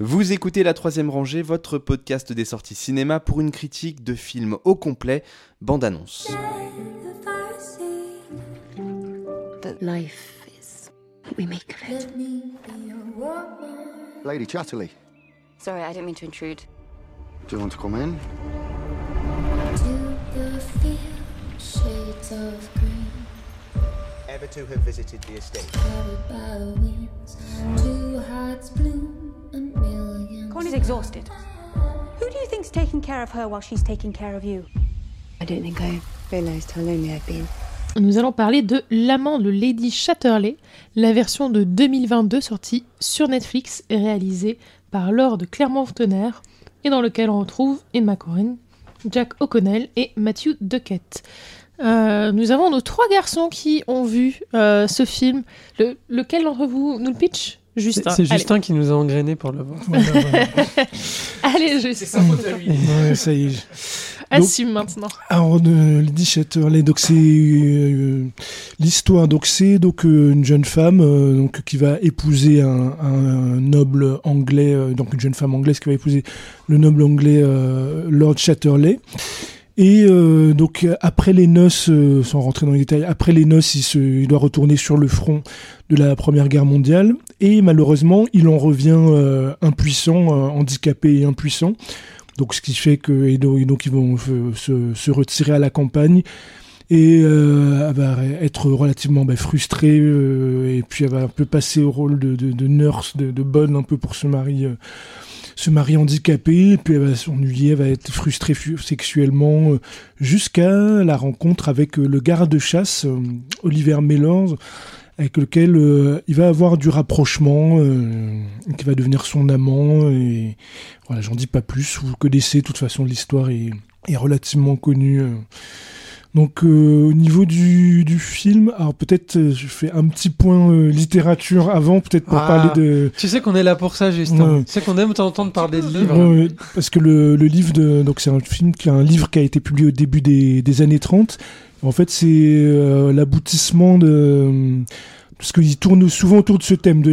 Vous écoutez La Troisième Rangée, votre podcast des sorties cinéma pour une critique de film au complet, bande-annonce. But life is what we make of it. Lady Chatterley, Sorry, I didn't mean to intrude. do you want to come in? Shades of green, ever to have visited the estate. carried by the winds. Two hearts million. Connie's exhausted. Who do you think's taking care of her while she's taking care of you? I don't think I realised how lonely I've been. Nous allons parler de L'amant de Lady Chatterley, la version de 2022 sortie sur Netflix et réalisée par Lord Clermont-Tonnerre et dans lequel on retrouve Emma Corrin, Jack O'Connell et Matthew Duckett. Euh, nous avons nos trois garçons qui ont vu euh, ce film. Le- lequel d'entre vous nous le pitch? Justin. C'est c'est Allez. Justin qui nous a engrainé pour le voir. Voilà, voilà. Allez, Justin. Ouais, ça y est. Assume maintenant. Alors, Lady Chatterley, donc c'est euh, l'histoire. Donc c'est donc euh, une jeune femme euh, donc qui va épouser un, un noble anglais, euh, donc une jeune femme anglaise qui va épouser le noble anglais euh, Lord Chatterley. Et euh, donc après les noces, euh, sans rentrer dans les détails, après les noces, il, se, il doit retourner sur le front de la Première Guerre mondiale. Et malheureusement, il en revient euh, impuissant, euh, handicapé et impuissant. Donc ce qui fait que et donc, et donc ils vont se, se retirer à la campagne et euh, va être relativement bah, euh, et puis elle va un peu passer au rôle de, de, de nurse, de, de bonne un peu pour ce mari, euh, ce mari handicapé. Et puis elle va s'ennuyer, elle va être frustrée sexuellement euh, jusqu'à la rencontre avec euh, le garde-chasse euh, Oliver Mellors avec lequel il va avoir du rapprochement, qui va devenir son amant et voilà, j'en dis pas plus. Vous connaissez, de toute façon, l'histoire est, est relativement connue. Donc, euh, au niveau du, du film, alors peut-être euh, je fais un petit point euh, littérature avant, peut-être pour Ah. parler de. Tu sais qu'on est là pour ça, Justin. Ouais. Tu sais qu'on aime t'entendre parler de livres. Ouais, parce que le, le livre de. Donc, c'est un film un livre qui a été publié au début des, des années 30. En fait, c'est l'aboutissement de. Parce qu'il tourne souvent autour de ce thème de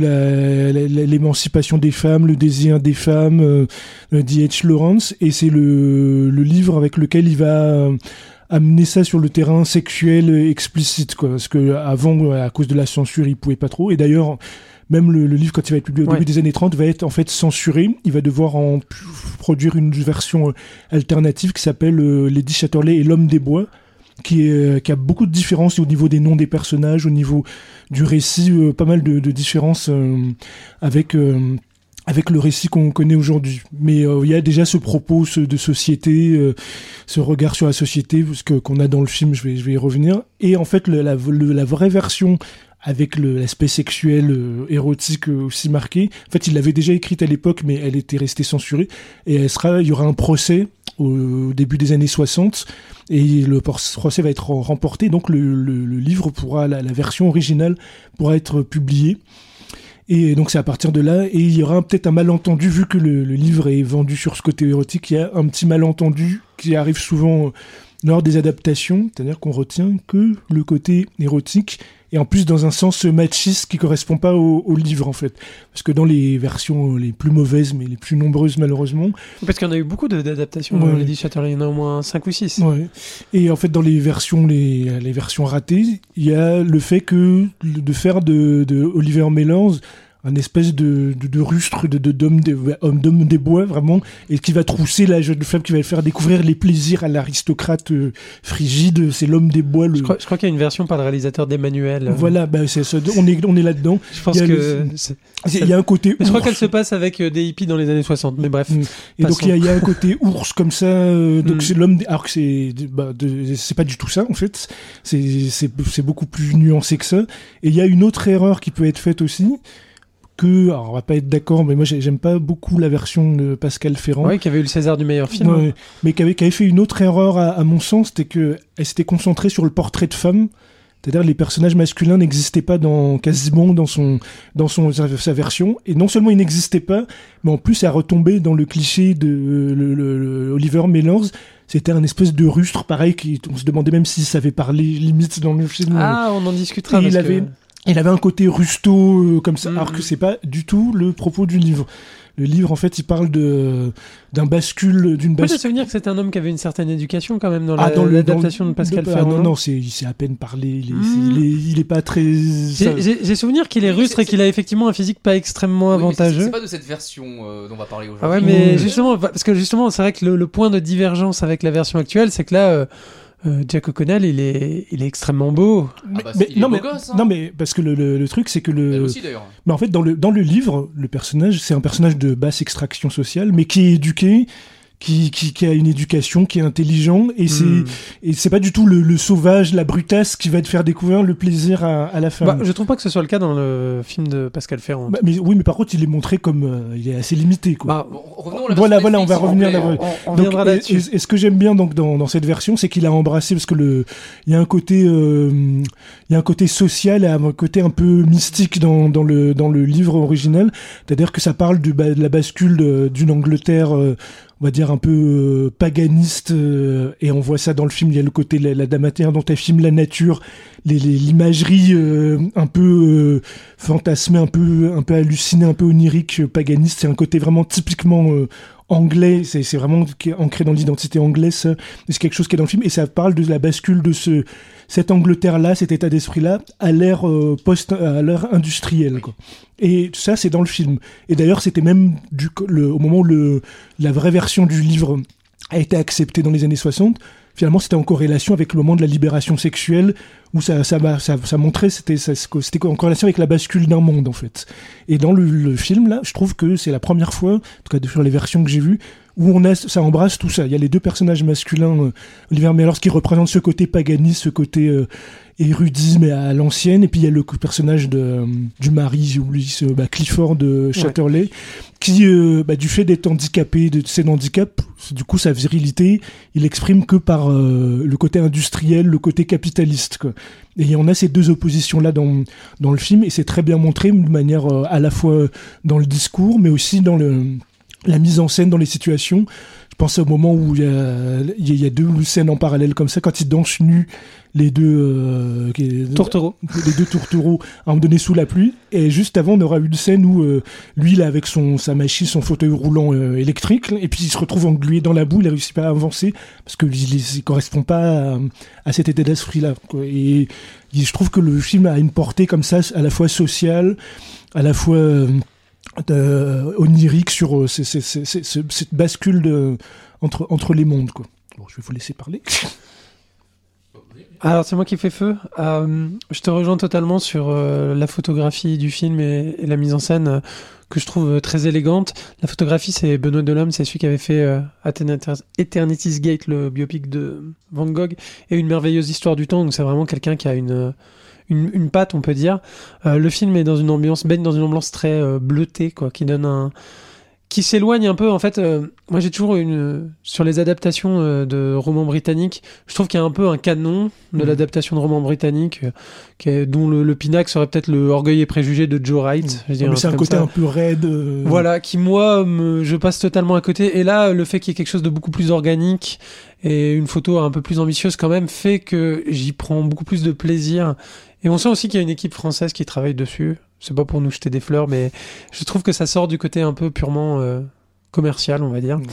l'émancipation des femmes, le désir des femmes, euh, D.H. Lawrence, et c'est le, le livre avec lequel il va amener ça sur le terrain sexuel explicite, quoi. Parce que avant, à cause de la censure, il pouvait pas trop. Et d'ailleurs, même le, le livre, quand il va être publié au Ouais. début des années 30, va être en fait censuré. Il va devoir en produire une version euh, alternative qui s'appelle euh, Lady Chatterley et l'homme des bois, qui, est, euh, qui a beaucoup de différences au niveau des noms des personnages, au niveau du récit, euh, pas mal de, de différences euh, avec euh, avec le récit qu'on connaît aujourd'hui. Mais euh, il y a déjà ce propos ce- de société, euh, ce regard sur la société, parce que qu'on a dans le film, je vais, y revenir. Et en fait, la, vraie version avec l'aspect sexuel, euh, érotique aussi marqué. En fait, il l'avait déjà écrite à l'époque, mais elle était restée censurée. Et elle sera, il y aura un procès au, début des années 60, et le procès va être remporté. Donc le livre pourra, la, la version originale pourra être publiée. Et donc c'est à partir de là, et il y aura peut-être un malentendu, vu que le, livre est vendu sur ce côté érotique, il y a un petit malentendu qui arrive souvent lors des adaptations, c'est-à-dire qu'on retient que le côté érotique, et en plus dans un sens machiste qui correspond pas au, au livre en fait. Parce que dans les versions les plus mauvaises, mais les plus nombreuses malheureusement, Parce qu'il y en a eu beaucoup de- d'adaptations Ouais. Chatterley. Il y en a au moins 5 ou 6. Ouais. Et en fait, dans les versions, les, les versions ratées, il y a le fait que de faire de, de Oliver Mellors un espèce de, de, de rustre de d'homme des, homme d'homme des bois vraiment et qui va trousser la jeune femme qui va faire découvrir les plaisirs à l'aristocrate euh, frigide c'est l'homme des bois le Je crois, qu'il y a une version par le réalisateur d'Emmanuel. voilà bah, c'est ça. on est on est là dedans Je pense il y a que. le- c'est- il y a un côté Mais je crois qu'elle se passe avec euh, des hippies dans les années 60. Mais bref. Mm. Et donc il y, a- il y a un côté ours comme ça, euh, donc Mm. c'est l'homme, des- alors que c'est bah, c'est pas du tout ça en fait, c'est c'est c'est beaucoup plus nuancé que ça. Et il y a une autre erreur qui peut être faite aussi, que alors on va pas être d'accord, mais moi j'ai- j'aime pas beaucoup la version de Pascal Ferrand. Ouais, qui avait eu le César du meilleur film. Ouais, mais qui avait, qui avait fait une autre erreur à, à mon sens, c'était que elle s'était concentrée sur le portrait de femme. C'est-à-dire les personnages masculins n'existaient pas dans quasiment dans son dans son sa, version et non seulement ils n'existaient pas, mais en plus elle retombait dans le cliché de euh, le, le- le Oliver Mellors. C'était un espèce de rustre pareil qui on se demandait même s'il savait parler limite dans le film. Ah, on en discutera. Parce il que- avait- Il avait un côté rusto euh, comme ça, Mhm. alors que c'est pas du tout le propos du livre. Le livre, en fait, il parle de d'un bascule, d'une bascule. souvenir que c'était un homme qui avait une certaine éducation quand même dans Ah, l'adaptation dans de Pascal ah, Ferrand. non, non, c'est, il sait à peine parler. Il est, Hmm. il est, il est pas très. J'ai- souvenir qu'il est Oui, rustre c'est- et qu'il a effectivement un physique pas extrêmement Oui, c'est- avantageux. C'est pas de cette version euh, dont on va parler aujourd'hui. Ah ouais, mais Mmh. justement, parce que justement, c'est vrai que le, le point de divergence avec la version actuelle, c'est que là, euh, euh, Jack O'Connell, il est, il est extrêmement beau. Ah bah, il est non, beau mais, gosse, hein. non, mais parce que le, le- le truc, c'est que le. Elle aussi d'ailleurs. Mais en fait, dans le, dans le livre, le personnage, c'est un personnage de basse extraction sociale, mais qui est éduqué, qui, qui, qui a une éducation, qui est intelligent, et c'est Hmm. et c'est pas du tout le, le sauvage, la brutasse qui va te faire découvrir le plaisir à, à la fin. Bah, je trouve pas que ce soit le cas dans le film de Pascal Ferrand. Bah, mais oui, mais par contre, il est montré comme euh, il est assez limité, quoi. Bah, revenons à la Voilà, voilà, on va revenir là- on, on Donc, et- là-dessus. Et, et ce que j'aime bien donc dans, dans cette version, c'est qu'il a embrassé parce que le il y a un côté euh, il y a un côté social et un côté un peu mystique dans, dans le dans le livre original. C'est-à-dire que ça parle du, de la bascule de- d'une Angleterre. euh, on va dire un peu euh, paganiste euh, et on voit ça dans le film. Il y a le côté la, la damatéen dont elle filme la nature les- l'imagerie euh, un peu euh, fantasmée un peu un peu hallucinée un peu onirique paganiste. C'est un côté vraiment typiquement anglais, c'est vraiment ancré dans l'identité anglaise. Et c'est quelque chose qui est dans le film, et ça parle de la bascule de ce, cette Angleterre-là, cet état d'esprit-là, à l'ère euh, post, à l'ère industrielle. Quoi. Et ça, c'est dans le film. Et d'ailleurs, c'était même du, le, au moment où le, la vraie version du livre a été acceptée dans les années 60, finalement, c'était en corrélation avec le moment de la libération sexuelle, où ça, ça, ça, ça montrait, c'était c'était en corrélation avec la bascule d'un monde, en fait. Et dans le, le film, là, je trouve que c'est la première fois, en tout cas sur les versions que j'ai vues, où on a, ça embrasse tout ça. Il y a les deux personnages masculins, euh, Oliver Mellors, qui représentent ce côté paganiste, ce côté euh, érudit, mais à l'ancienne, et puis il y a le personnage de, euh, du mari, j'ai oublié, ce, bah, Clifford de Chatterley, qui, euh, bah, du fait d'être handicapé, de ses handicaps, du coup, sa virilité, il exprime que par euh, le côté industriel, le côté capitaliste. Quoi. Et en a ces deux oppositions-là dans, dans le film, et c'est très bien montré de manière euh, à la fois dans le discours, mais aussi dans la mise en scène, dans les situations. Je pense au moment où il y a, il y deux scènes en parallèle comme ça, quand ils dansent nus, les deux... euh, qui- Tourtereau. les deux tourtereaux à un moment donné sous la pluie. Et juste avant, on aura une scène où euh, lui, il est avec son, sa machine, son fauteuil roulant euh, électrique, et puis il se retrouve englué dans la boue, il réussit pas à avancer, parce que il, il correspond pas à, à cet état d'esprit-là. quoi. Et, et je trouve que le film a une portée comme ça, à la fois sociale, à la fois euh, onirique sur euh, cette bascule entre, les mondes. Quoi. Je vais vous laisser parler. Alors, c'est moi qui fais feu. Euh, je te rejoins totalement sur la photographie du film et, la mise en scène que je trouve très élégante. La photographie, c'est Benoît Delhomme, c'est celui qui avait fait Eternit- Eternity's Gate, le biopic de Van Gogh, et une merveilleuse histoire du temps. Donc, c'est vraiment quelqu'un qui a une, une, une patte, on peut dire. Euh, le film est dans une ambiance, baigne dans une ambiance très euh, bleutée, quoi, qui donne un qui s'éloigne un peu en fait euh, moi j'ai toujours une sur les adaptations de romans britanniques je trouve qu'il y a un peu un canon de Mhm. l'adaptation de romans britanniques qui est- dont le, le pinacle serait peut-être le orgueil et préjugé de Joe Wright Mais c'est un côté un peu raide. voilà, qui moi, me- je passe totalement à côté. Et là, le fait qu'il y ait quelque chose de beaucoup plus organique et une photo un peu plus ambitieuse quand même fait que j'y prends beaucoup plus de plaisir. Et on sent aussi qu'il y a une équipe française qui travaille dessus. C'est pas pour nous jeter des fleurs, mais je trouve que ça sort du côté un peu purement euh, commercial, on va dire. Mm.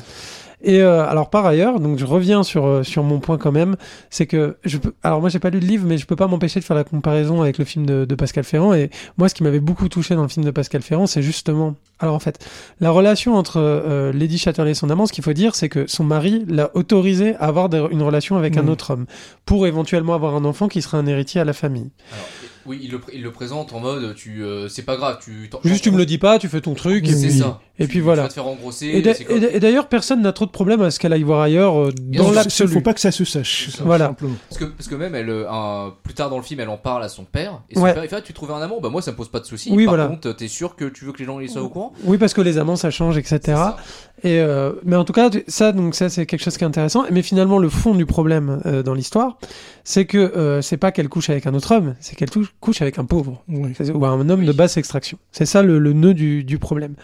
Et euh, alors par ailleurs, donc je reviens sur euh, sur mon point quand même, c'est que je peux. Alors moi j'ai pas lu le livre, mais je peux pas m'empêcher de faire la comparaison avec le film de, de Pascal Ferrand. Et moi, ce qui m'avait beaucoup touché dans le film de Pascal Ferrand, c'est justement. Alors en fait, la relation entre euh, Lady Chatterley et son amant, ce qu'il faut dire, c'est que son mari l'a autorisé à avoir des- une relation avec un Mm. autre homme pour éventuellement avoir un enfant qui serait un héritier à la famille. Alors, oui, il le, pr- il le présente en mode tu, euh, c'est pas grave, tu. t'en- Juste tu me le dis pas, tu fais ton truc et C'est puis ça. et Tu- puis Tu voilà. vas te faire engrosser. Et d'ailleurs, personne n'a trop de problème à ce qu'elle aille voir ailleurs euh, dans l'absolu. Il faut pas que ça se sache. Ça. Voilà. simplement. Parce que, parce que même, elle, euh, un- plus tard dans le film, elle en parle à son père. Et son Ouais. père, il fait ah, Tu trouvais un amour Bah, moi, ça me pose pas de soucis. Oui, Par voilà. contre, t'es sûr que tu veux que les gens ils soient au courant? Oui, parce que les amants, ça change, etc. Ça. Et euh, mais en tout cas, tu- ça, donc ça, c'est quelque chose qui est intéressant. Mais finalement, le fond du problème euh, dans l'histoire, c'est que euh, c'est pas qu'elle couche avec un autre homme, c'est qu'elle tou- couche avec un pauvre ou un homme de basse extraction. C'est ça le, le nœud du, du problème.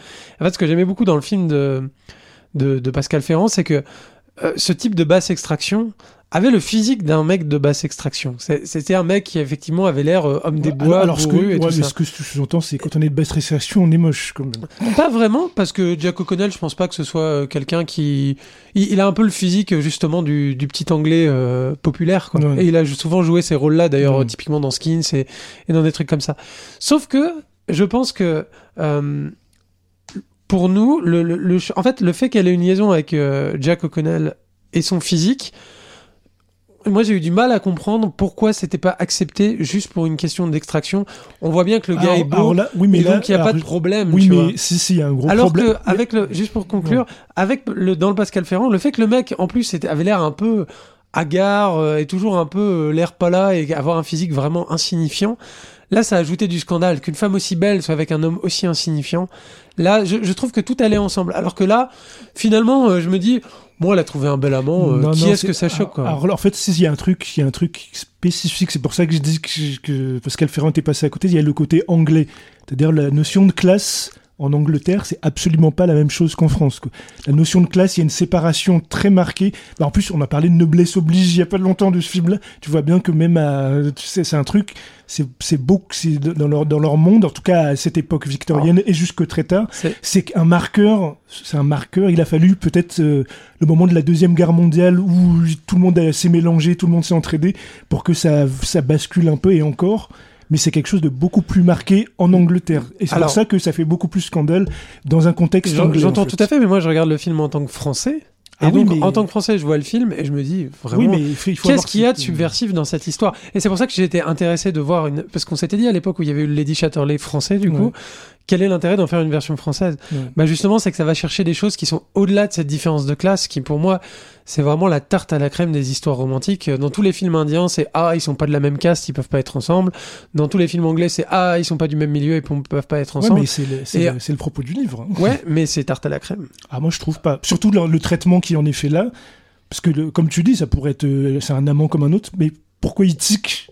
En fait, ce que j'aimais beaucoup dans le film de de, de Pascal Ferrand, c'est que euh, ce type de basse extraction avait le physique d'un mec de basse extraction. C'était un mec qui effectivement avait l'air euh, homme des bois, alors, ce que, et ouais, tout mais ça. ce que je sous-entends, c'est quand on est de basse récession, on est moche quand même. Pas vraiment, parce que Jack O'Connell, je pense pas que ce soit euh, quelqu'un qui. Il, il a un peu le physique justement du, du petit anglais euh, populaire, quoi. Et il a souvent joué ces rôles-là, d'ailleurs, typiquement dans Skins et, et dans des trucs comme ça. Sauf que je pense que. euh, pour nous, le, le- le en fait, le fait qu'elle ait une liaison avec euh, Jack O'Connell et son physique, moi j'ai eu du mal à comprendre pourquoi c'était pas accepté juste pour une question d'extraction. On voit bien que le gars Alors- est beau, alors là, oui, mais et là, donc il n'y a pas alors, de problème. Oui, tu mais vois. si, si, il y a un gros Alors problème. que avec le juste pour conclure, avec le dans le Pascal Ferrand, le fait que le mec en plus était- avait l'air un peu hagard euh, et toujours un peu euh, l'air pas là et avoir un physique vraiment insignifiant. Là, ça a ajouté du scandale qu'une femme aussi belle soit avec un homme aussi insignifiant. Là, je, je trouve que tout allait ensemble. Alors que là, finalement, euh, je me dis, bon, elle a trouvé un bel amant. euh, Non, qui non, est-ce que ça choque quoi? Alors, en fait, si, il y a un truc, il y a un truc spécifique. C'est pour ça que je dis que, que Pascal Ferrand était passé à côté. Il y a le côté anglais, c'est-à-dire la notion de classe. En Angleterre, c'est absolument pas la même chose qu'en France. quoi. La notion de classe, il y a une séparation très marquée. Bah, en plus, on a parlé de noblesse oblige il y a pas longtemps de ce film-là. Tu vois bien que même à, tu sais, c'est un truc, c'est c'est beau, que c'est dans leur dans leur monde, en tout cas à cette époque victorienne et jusque très tard, C'est- qu'un marqueur, c'est un marqueur. Il a fallu peut-être euh, le moment de la deuxième guerre mondiale où tout le monde s'est mélangé, tout le monde s'est entraidé pour que ça, ça bascule un peu et encore. Mais c'est quelque chose de beaucoup plus marqué en Angleterre. Et c'est pour ça que ça fait beaucoup plus scandale dans un contexte anglais. J'entends en fait. tout à fait, mais moi je regarde le film en tant que français. Et Ah oui, donc, mais- en tant que français, je vois le film et je me dis vraiment. Oui, mais il faut, il faut Qu'est-ce qu'il y a de subversif dans cette histoire? Et c'est pour ça que j'étais intéressé de voir une. Parce qu'on s'était dit à l'époque où il y avait eu le Lady Chatterley français, du coup, quel est l'intérêt d'en faire une version française? Ouais. Bah justement, c'est que ça va chercher des choses qui sont au-delà de cette différence de classe, qui pour moi, c'est vraiment la tarte à la crème des histoires romantiques. Dans tous les films indiens, c'est ah ils sont pas de la même caste, ils peuvent pas être ensemble. Dans tous les films anglais, c'est ah ils sont pas du même milieu et ils peuvent pas être Ouais, ensemble. mais c'est le, propos du livre. hein. Ouais, mais c'est tarte à la crème. Ah, moi, je trouve pas. Surtout le, le traitement qui en est fait là. Parce que, comme tu dis, ça pourrait être. euh, C'est un amant comme un autre. Mais pourquoi il tique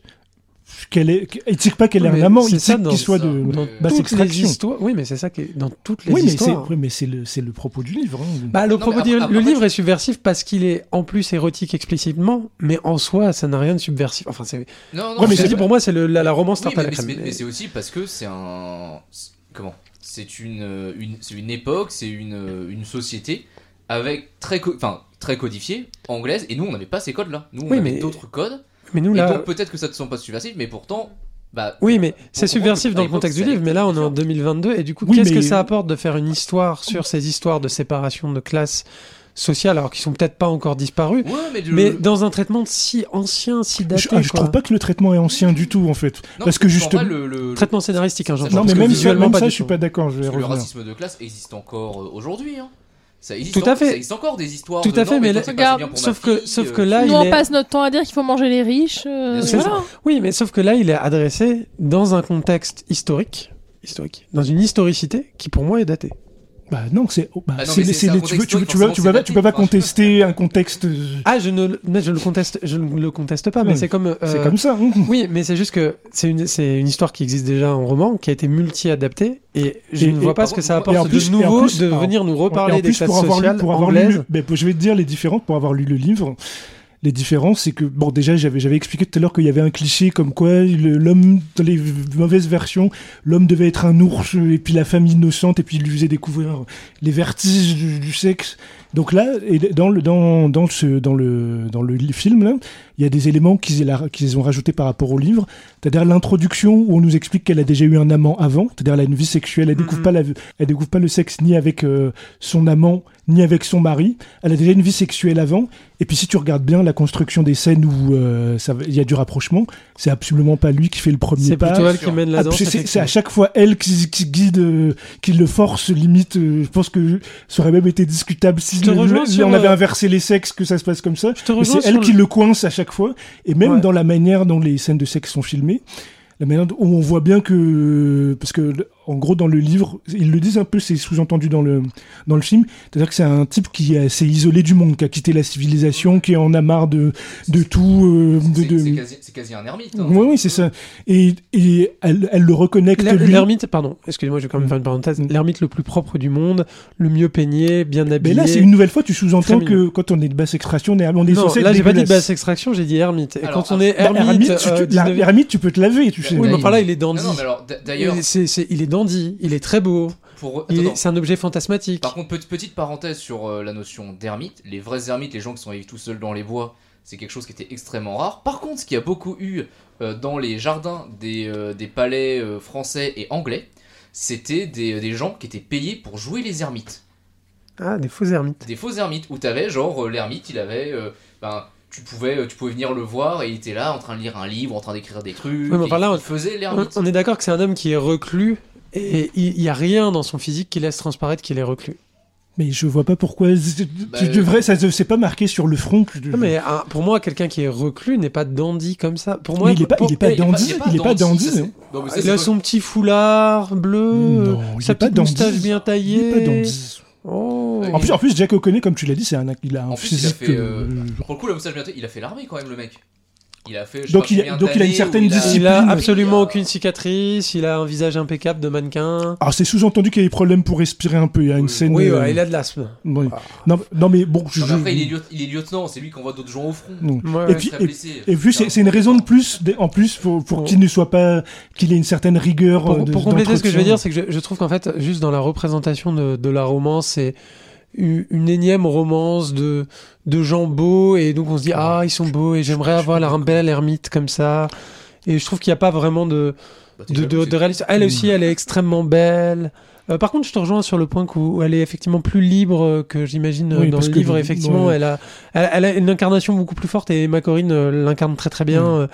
qu'elle est, Il tique pas qu'elle est Mais un amant, c'est il dans- qu'il soit de Dans basse toutes les extraction. histoires. Oui, mais c'est ça qui est dans toutes les Oui, mais c'est histoires. oui, mais c'est le, c'est le propos du livre. hein. Bah, le, Non, propos mais du- après- le après, livre est subversif parce qu'il est en plus érotique explicitement, mais en soi, ça n'a rien de subversif. Enfin, c'est. Non, non, Ouais, mais dis, pour moi, c'est le- la, la romance Oui, mais, mais mais c'est aussi parce que c'est un. Comment? C'est une, une, c'est une époque, c'est une, une société avec très, co- enfin, très codifiée, anglaise, et nous on n'avait pas ces codes-là. Nous on Oui, avait mais- d'autres codes, Mais nous, et là. donc peut-être que ça ne sont pas subversifs, mais pourtant. Bah, Oui, mais c'est subversif dans le contexte du livre, mais là, on est en 2022, et du coup, Oui, qu'est-ce mais- que ça apporte de faire une histoire sur ces histoires de séparation de classes sociales, alors qu'ils sont peut-être pas encore disparus, Ouais, mais, dans un traitement si ancien, si daté. Je, ah, je quoi. trouve pas que le traitement est ancien du tout, en fait. Non, parce que je juste. comprends pas le, le- Traitement scénaristique, hein, j'entends. Non, mais même ça, visuellement, même pas ça du je suis pas d'accord. Je vais parce que le racisme de classe existe encore euh, aujourd'hui. Hein. Ça existe Tout à en- fait. Ça existe encore des histoires. Tout de, à non, fait, mais toi, là- regarde, bien pour sauf que- fille, sauf que euh, là, Nous, il on est- passe notre temps à dire qu'il faut manger les riches. euh, voilà. Oui, mais sauf que là, il est adressé dans un contexte historique, historique, dans une historicité qui pour moi est datée. Bah non, c'est. oh, bah, Ah non, c'est mais tu veux- tu veux- historique, tu vas- tu peux pas contester un contexte. euh, Ah, je ne, mais je le conteste, je ne le conteste pas, mais c'est comme. euh, C'est comme ça. hein. Oui, mais c'est juste que c'est une, c'est une histoire qui existe déjà en roman, qui a été multi-adaptée, et je Et- ne et- vois pas ce que ça apporte plus- de nouveau plus- de alors, venir nous reparler des classes pour avoir, lu, sociales pour avoir lu, anglaises. le- ben, je vais te dire les différences, pour avoir lu le livre. Les différences, c'est que, bon, déjà, j'avais, j'avais expliqué tout à l'heure qu'il y avait un cliché comme quoi l'homme, dans les mauvaises versions, l'homme devait être un ours, et puis la femme innocente, et puis il lui faisait découvrir les vertiges du, du sexe. Donc là, et dans le, dans, dans ce, dans le, dans le film, là, il y a des éléments qu'ils, ont rajoutés par rapport au livre. C'est-à-dire l'introduction où on nous explique qu'elle a déjà eu un amant avant. C'est-à-dire elle a une vie sexuelle. Elle découvre pas la, elle découvre pas le sexe ni avec euh, son amant, ni avec son mari. Elle a déjà une vie sexuelle avant. Et puis si tu regardes bien la construction des scènes où euh, il y a du rapprochement, c'est absolument pas lui qui fait le premier C'est pas. plutôt elle qui mène la Ah, danse. c'est- c'est c'est à chaque fois elle qui, qui guide, euh, qui le force, limite. euh, je pense que ça aurait même été discutable si Je te le- rejoins le- sur, on avait inversé les sexes, que ça se passe comme ça. C'est elle qui le- le coince à chaque fois. Et même Ouais. dans la manière dont les scènes de sexe sont filmées, la manière dont on voit bien que. Parce que en gros, dans le livre, ils le disent un peu, c'est sous-entendu dans le, dans le film. C'est-à-dire que c'est un type qui est- s'est isolé du monde, qui a quitté la civilisation, qui en a marre de, de tout. euh, C'est de... quasi, un ermite. hein. Oui, oui, c'est ça. Et, et elle, elle le reconnecte. L'ermite, pardon, excusez-moi, je vais quand même faire une parenthèse. Mm. L'ermite le plus propre du monde, le mieux peigné, bien Mais habillé. là, c'est une nouvelle fois, tu sous-entends que quand on est de basse extraction, on est, on est non, censé là j'ai pas dit basse extraction, j'ai dit ermite. Et Alors, quand on est Non, ermite, ermite, tu, euh, tu- la- 19e ermite, tu peux te laver, tu sais. Oui, mais enfin là, il est Non, dandy. non, mais alors, d'ailleurs, Il est- il est dandy, il est très beau. pour. C'est un objet fantasmatique. Par contre, petite, parenthèse sur euh, la notion d'ermite. Les vrais ermites, les gens qui sont vivre tout seuls dans les bois, c'est quelque chose qui était extrêmement rare. Par contre, ce qu'il y a beaucoup eu euh, dans les jardins des, euh, des palais euh, français et anglais, c'était des, des gens qui étaient payés pour jouer les ermites. Ah, des faux ermites. Des faux ermites, où t'avais genre euh, l'ermite, il avait. euh, ben, tu pouvais, tu pouvais venir le voir et il était là en train de lire un livre, en train d'écrire des trucs. Oui, mais là, on- faisait On, l'ermite. on est d'accord que c'est un homme qui est reclus et il n'y a rien dans son physique qui laisse transparaître qu'il est reclus. Mais je vois pas pourquoi. Tu Bah, devrais, ça c'est pas marqué sur le front. que- Non, mais un- pour moi, quelqu'un qui est reclus n'est pas dandy comme ça. Pour moi, Mais il est pas- pour- il est pas Il est dandy, il est pas dandy, non. Non, ça, il c'est a son petit foulard bleu, Non, il sa est pas petite dandy. moustache bien Il taillée. est pas dandy. Oh. En plus, en plus, Jack O'Connell, comme tu l'as dit, c'est un, il a un En plus, il a physique. fait. euh, euh, Pour le coup, le message bientôt, il a fait l'armée quand même, le mec. Il a fait. je sais Donc il a- combien donc il a une certaine discipline. il a Oui, absolument aucune cicatrice, il a un visage impeccable de mannequin. Alors c'est sous-entendu qu'il y a des problèmes pour respirer un peu. Il y a une Oui. scène. Oui, euh, ouais, il a de l'asthme. oui. Non, non, mais bon, je. Non, mais après, je- il est, lieu- il est lieutenant, c'est lui qui envoie d'autres gens au front. Ouais, Et puis, et, et puis c'est une raison de plus, de- en plus, pour, qu'il ne soit pas, qu'il ait une certaine rigueur. Pour, euh, de- pour compléter ce que je veux dire, c'est que je, je trouve qu'en fait, juste dans la représentation de, de la romance, c'est u- une énième romance de, de gens beaux, et donc on se dit, ah, ils sont beaux, et j'aimerais avoir un bel ermite comme ça. Et je trouve qu'il n'y a pas vraiment de, Bah, de, de, réalisme. Elle aussi, elle est extrêmement belle. Euh, par contre, je te rejoins sur le point où, où elle est effectivement plus libre que j'imagine Oui, dans le livre. Effectivement, ouais. elle, a, elle, elle a une incarnation beaucoup plus forte et Emma Corrin euh, l'incarne très très bien. Mm. Euh,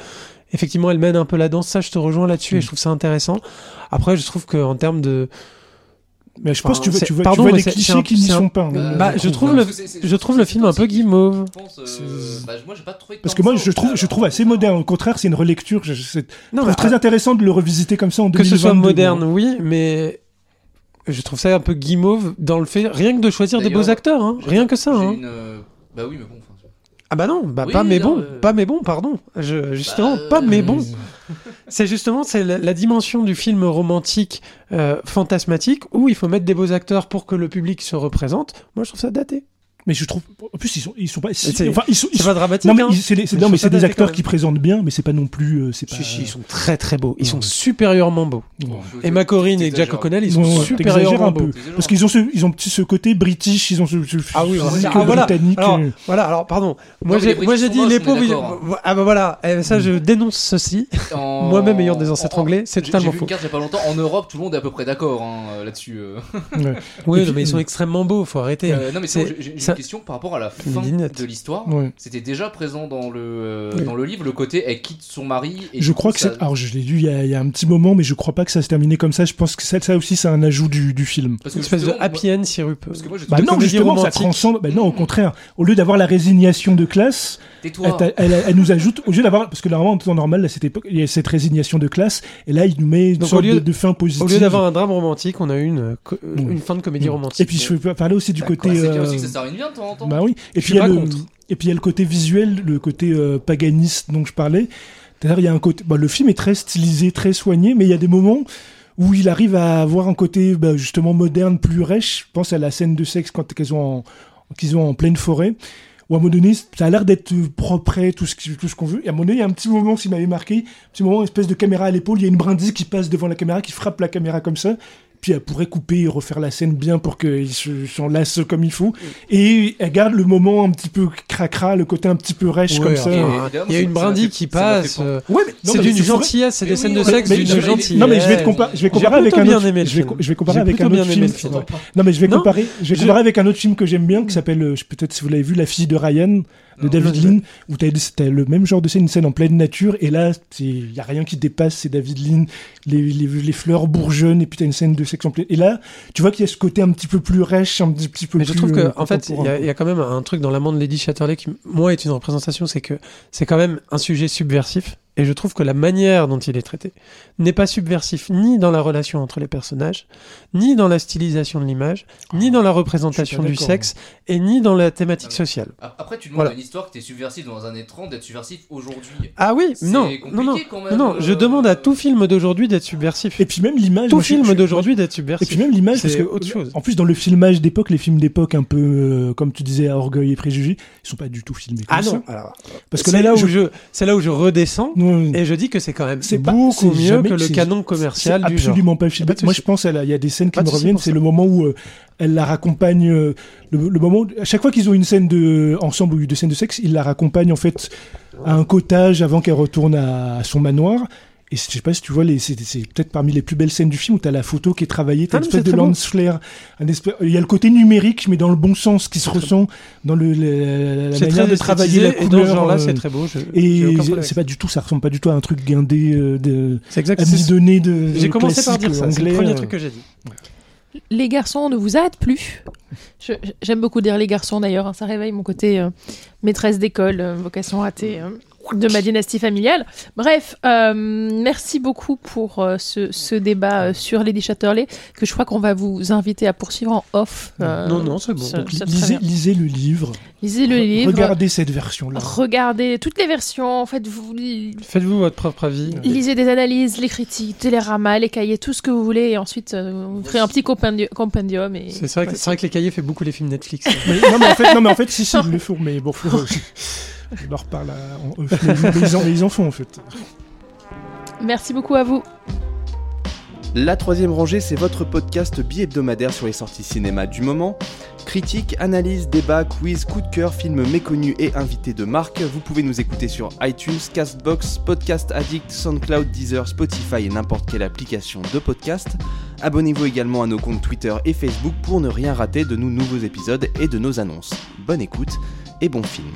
effectivement, elle mène un peu la danse. Ça, je te rejoins là-dessus et Mm. je trouve ça intéressant. Après, je trouve qu'en termes de. Mais je pense que tu vois, tu vois, pardon, tu vois c'est- clichés un- qui n'y un- sont pas. Euh, Bah, je trouve le- que je trouve film un peu guimauve. euh, bah, moi, j'ai pas trouvé Parce que moi, je trouve, final, je trouve hein. assez moderne. Au contraire, c'est une relecture. Je, Non, trouve très ah, intéressant de le revisiter comme ça en que 2022. ce soit moderne, oui, mais je trouve ça un peu guimauve dans le fait rien que de choisir des beaux acteurs, hein. Rien que ça. hein. une, euh, Bah oui, mais bon. enfin, Ah bah non, bah Oui, pas mais non, bon, euh, pas mais bon, pardon. Je, justement, Bah, pas mais bon. C'est justement c'est la, dimension du film romantique euh, fantasmatique où il faut mettre des beaux acteurs pour que le public se représente. Moi, je trouve ça daté. Mais je trouve, en plus, ils sont, ils sont pas. si- c'est- enfin, ils sont, ils sont- pas dramatique. non, mais hein. c'est des, acteurs quand qui présentent bien, mais c'est pas non plus. euh, c'est pas. Si, si, ils sont très très beaux. Ils Ouais, sont ouais. supérieurement beaux. Ouais. Emma Corrin et. Jack O'Connell, ils sont Ouais, supérieurement un beaux. Parce qu'ils ont ce, ils ont ce côté british, ils ont ce, ce Ah oui, physique ah, voilà. britannique. Alors, euh, voilà, alors pardon. Moi j'ai moi j'ai dit les pauvres. Ah bah voilà, Eh, ça je dénonce ceci. Moi-même ayant des ancêtres anglais, c'est totalement faux. une carte il y a pas longtemps. En Europe, tout le monde est à peu près d'accord hein, là-dessus. euh. Oui, mais ils sont extrêmement beaux, faut arrêter. Une question par rapport à la Une fin de l'histoire. Ouais. C'était déjà présent dans le, euh, Oui. dans le livre, le côté elle quitte son mari. Et Je crois que ça- c'est. Alors, je l'ai lu il y, a, il y a un petit moment, mais je crois pas que ça se terminait comme ça. Je pense que ça, ça aussi, c'est un ajout du, du film. Parce Une que espèce de happy end sirupeux. Parce que moi, j'ai Bah non, justement, ça transcende. Bah non, au contraire. Au lieu d'avoir la résignation de classe, elle, elle- elle nous ajoute. Au lieu d'avoir. Parce que normalement, en temps normal, à cette époque, il y a cette résignation de classe. Et là, il nous met une Donc, sorte au lieu- de, de fin positive. Au lieu d'avoir un drame romantique, on a eu une, euh, Mm. une fin de comédie Mm. romantique. Et puis, je peux parler aussi du côté. C'est bien euh, aussi que ça bien de temps en temps. Bah oui. Et puis il y a le et puis il y a le côté visuel, le côté euh, paganiste dont je parlais. C'est-à-dire il y a un côté bah, le film est très stylisé, très soigné, mais il y a des moments où il arrive à avoir un côté bah, justement moderne, plus riche. Je pense à la scène de sexe quand ils sont en qu'ils ont en pleine forêt. Où à un moment donné, ça a l'air d'être propre, tout ce qui- tout ce qu'on veut. Et à un moment donné, il y a un petit moment qui m'avait marqué, un petit moment, une espèce de caméra à l'épaule, il y a une brindille qui passe devant la caméra, qui frappe la caméra comme ça. Puis elle pourrait couper et refaire la scène bien pour qu'ils se- s'enlacent comme il faut. Et elle garde le moment un petit peu cracra, le côté un petit peu rêche Ouais, comme ça. Il y a une brindille qui passe. penser- euh, Ouais, mais non, C'est mais d'une gentillesse, c'est des scènes de sexe mais d'une gentillesse. Non mais je vais te comparer, je vais comparer avec un autre. je vais, je vais comparer avec un autre film. Non mais je vais Non, comparer, je vais comparer avec un autre film que j'aime bien qui s'appelle, euh, je- peut-être si vous l'avez vu, La fille de Ryan de David Lean, où t'as t'as le même genre de scène, une scène en pleine nature, et là il y a rien qui dépasse, c'est David Lean, les, les, les fleurs bourgeonnent, et puis t'as une scène de sexe en pleine. Et là, tu vois qu'il y a ce côté un petit peu plus rêche, un petit, petit peu Mais plus. je trouve que, euh, en fait, il y, a- contemporain. il y a quand même un truc dans l'amant de Lady Chatterley qui, moi, est une représentation, c'est que c'est quand même un sujet subversif. Et je trouve que la manière dont il est traité n'est pas subversif ni dans la relation entre les personnages, ni dans la stylisation de l'image, ni dans la représentation du sexe, et ni dans la thématique sociale. A- Après, tu demandes Voilà. à une histoire que t'es subversif dans les années 30 d'être subversif aujourd'hui. Ah oui, non, non, non, quand même, non, je euh, demande à tout film d'aujourd'hui d'être subversif. Et puis même l'image. tout moi, film je- d'aujourd'hui d'être Et subversif. puis même l'image, parce que autre chose. en plus dans le filmage d'époque, les films d'époque un peu, euh, comme tu disais, à orgueil et préjugés, ils sont pas du tout filmés comme Ah ça. non, alors, Parce que c'est là, là, où je- je, c'est là où je redescends Non, et je dis que c'est quand même C'est beaucoup mieux que le canon commercial c'est du genre. absolument pas de Moi, je pense, il y a des scènes qui Pas me reviennent. C'est le moment où euh, elle la raccompagne. euh, le, le moment, où- à chaque fois qu'ils ont une scène de ensemble ou de scène de sexe, il la raccompagne en fait à un cottage avant qu'elle retourne à son manoir. Et je sais pas si tu vois, les- c'est c'est peut-être parmi les plus belles scènes du film où tu as la photo qui est travaillée, tu Ah as une non, espèce c'est de lens flare. un espèce- Il y a le côté numérique, mais dans le bon sens, qui se ressent dans le, la, la C'est manière de travailler la couleur. Et dans ce genre-là, euh, c'est très beau. je- Et c'est pas du tout, ça ressemble pas du tout à un truc guindé euh, de C'est exact. c'est- de. J'ai commencé par dire ça. C'est le premier euh. truc que j'ai dit. Les garçons ne vous arrêtent plus. J'aime beaucoup dire les garçons d'ailleurs, hein, ça réveille mon côté euh, maîtresse d'école, euh, vocation ratée euh, de ma dynastie familiale. Bref, euh, merci beaucoup pour euh, ce, ce débat euh, sur Lady Chatterley, que je crois qu'on va vous inviter à poursuivre en off. euh, Non, non, c'est bon. ça- Donc, ça très lisez, lisez le livre. Lisez le livre. Regardez cette version-là. Regardez toutes les versions, vous Faites-vous votre propre avis. lisez des analyses, les critiques, Télérama, les cahiers, tout ce que vous voulez, et ensuite euh, vous ferez un petit compendium. compendium et... C'est vrai, que- c'est vrai que les cahiers fait beaucoup les films Netflix. Mais- non, mais en fait, non, mais en fait, si, si, ils le font, mais bon, faut, je leur parle à- en off, mais, mais ils en, mais ils en font, en fait. Merci beaucoup à vous. La troisième rangée, c'est votre podcast bi-hebdomadaire sur les sorties cinéma du moment. Critiques, analyses, débats, quiz, coup de cœur, films méconnus et invités de marque. Vous pouvez nous écouter sur iTunes, Castbox, Podcast Addict, SoundCloud, Deezer, Spotify et n'importe quelle application de podcast. Abonnez-vous également à nos comptes Twitter et Facebook pour ne rien rater de nos nouveaux épisodes et de nos annonces. Bonne écoute et bon film.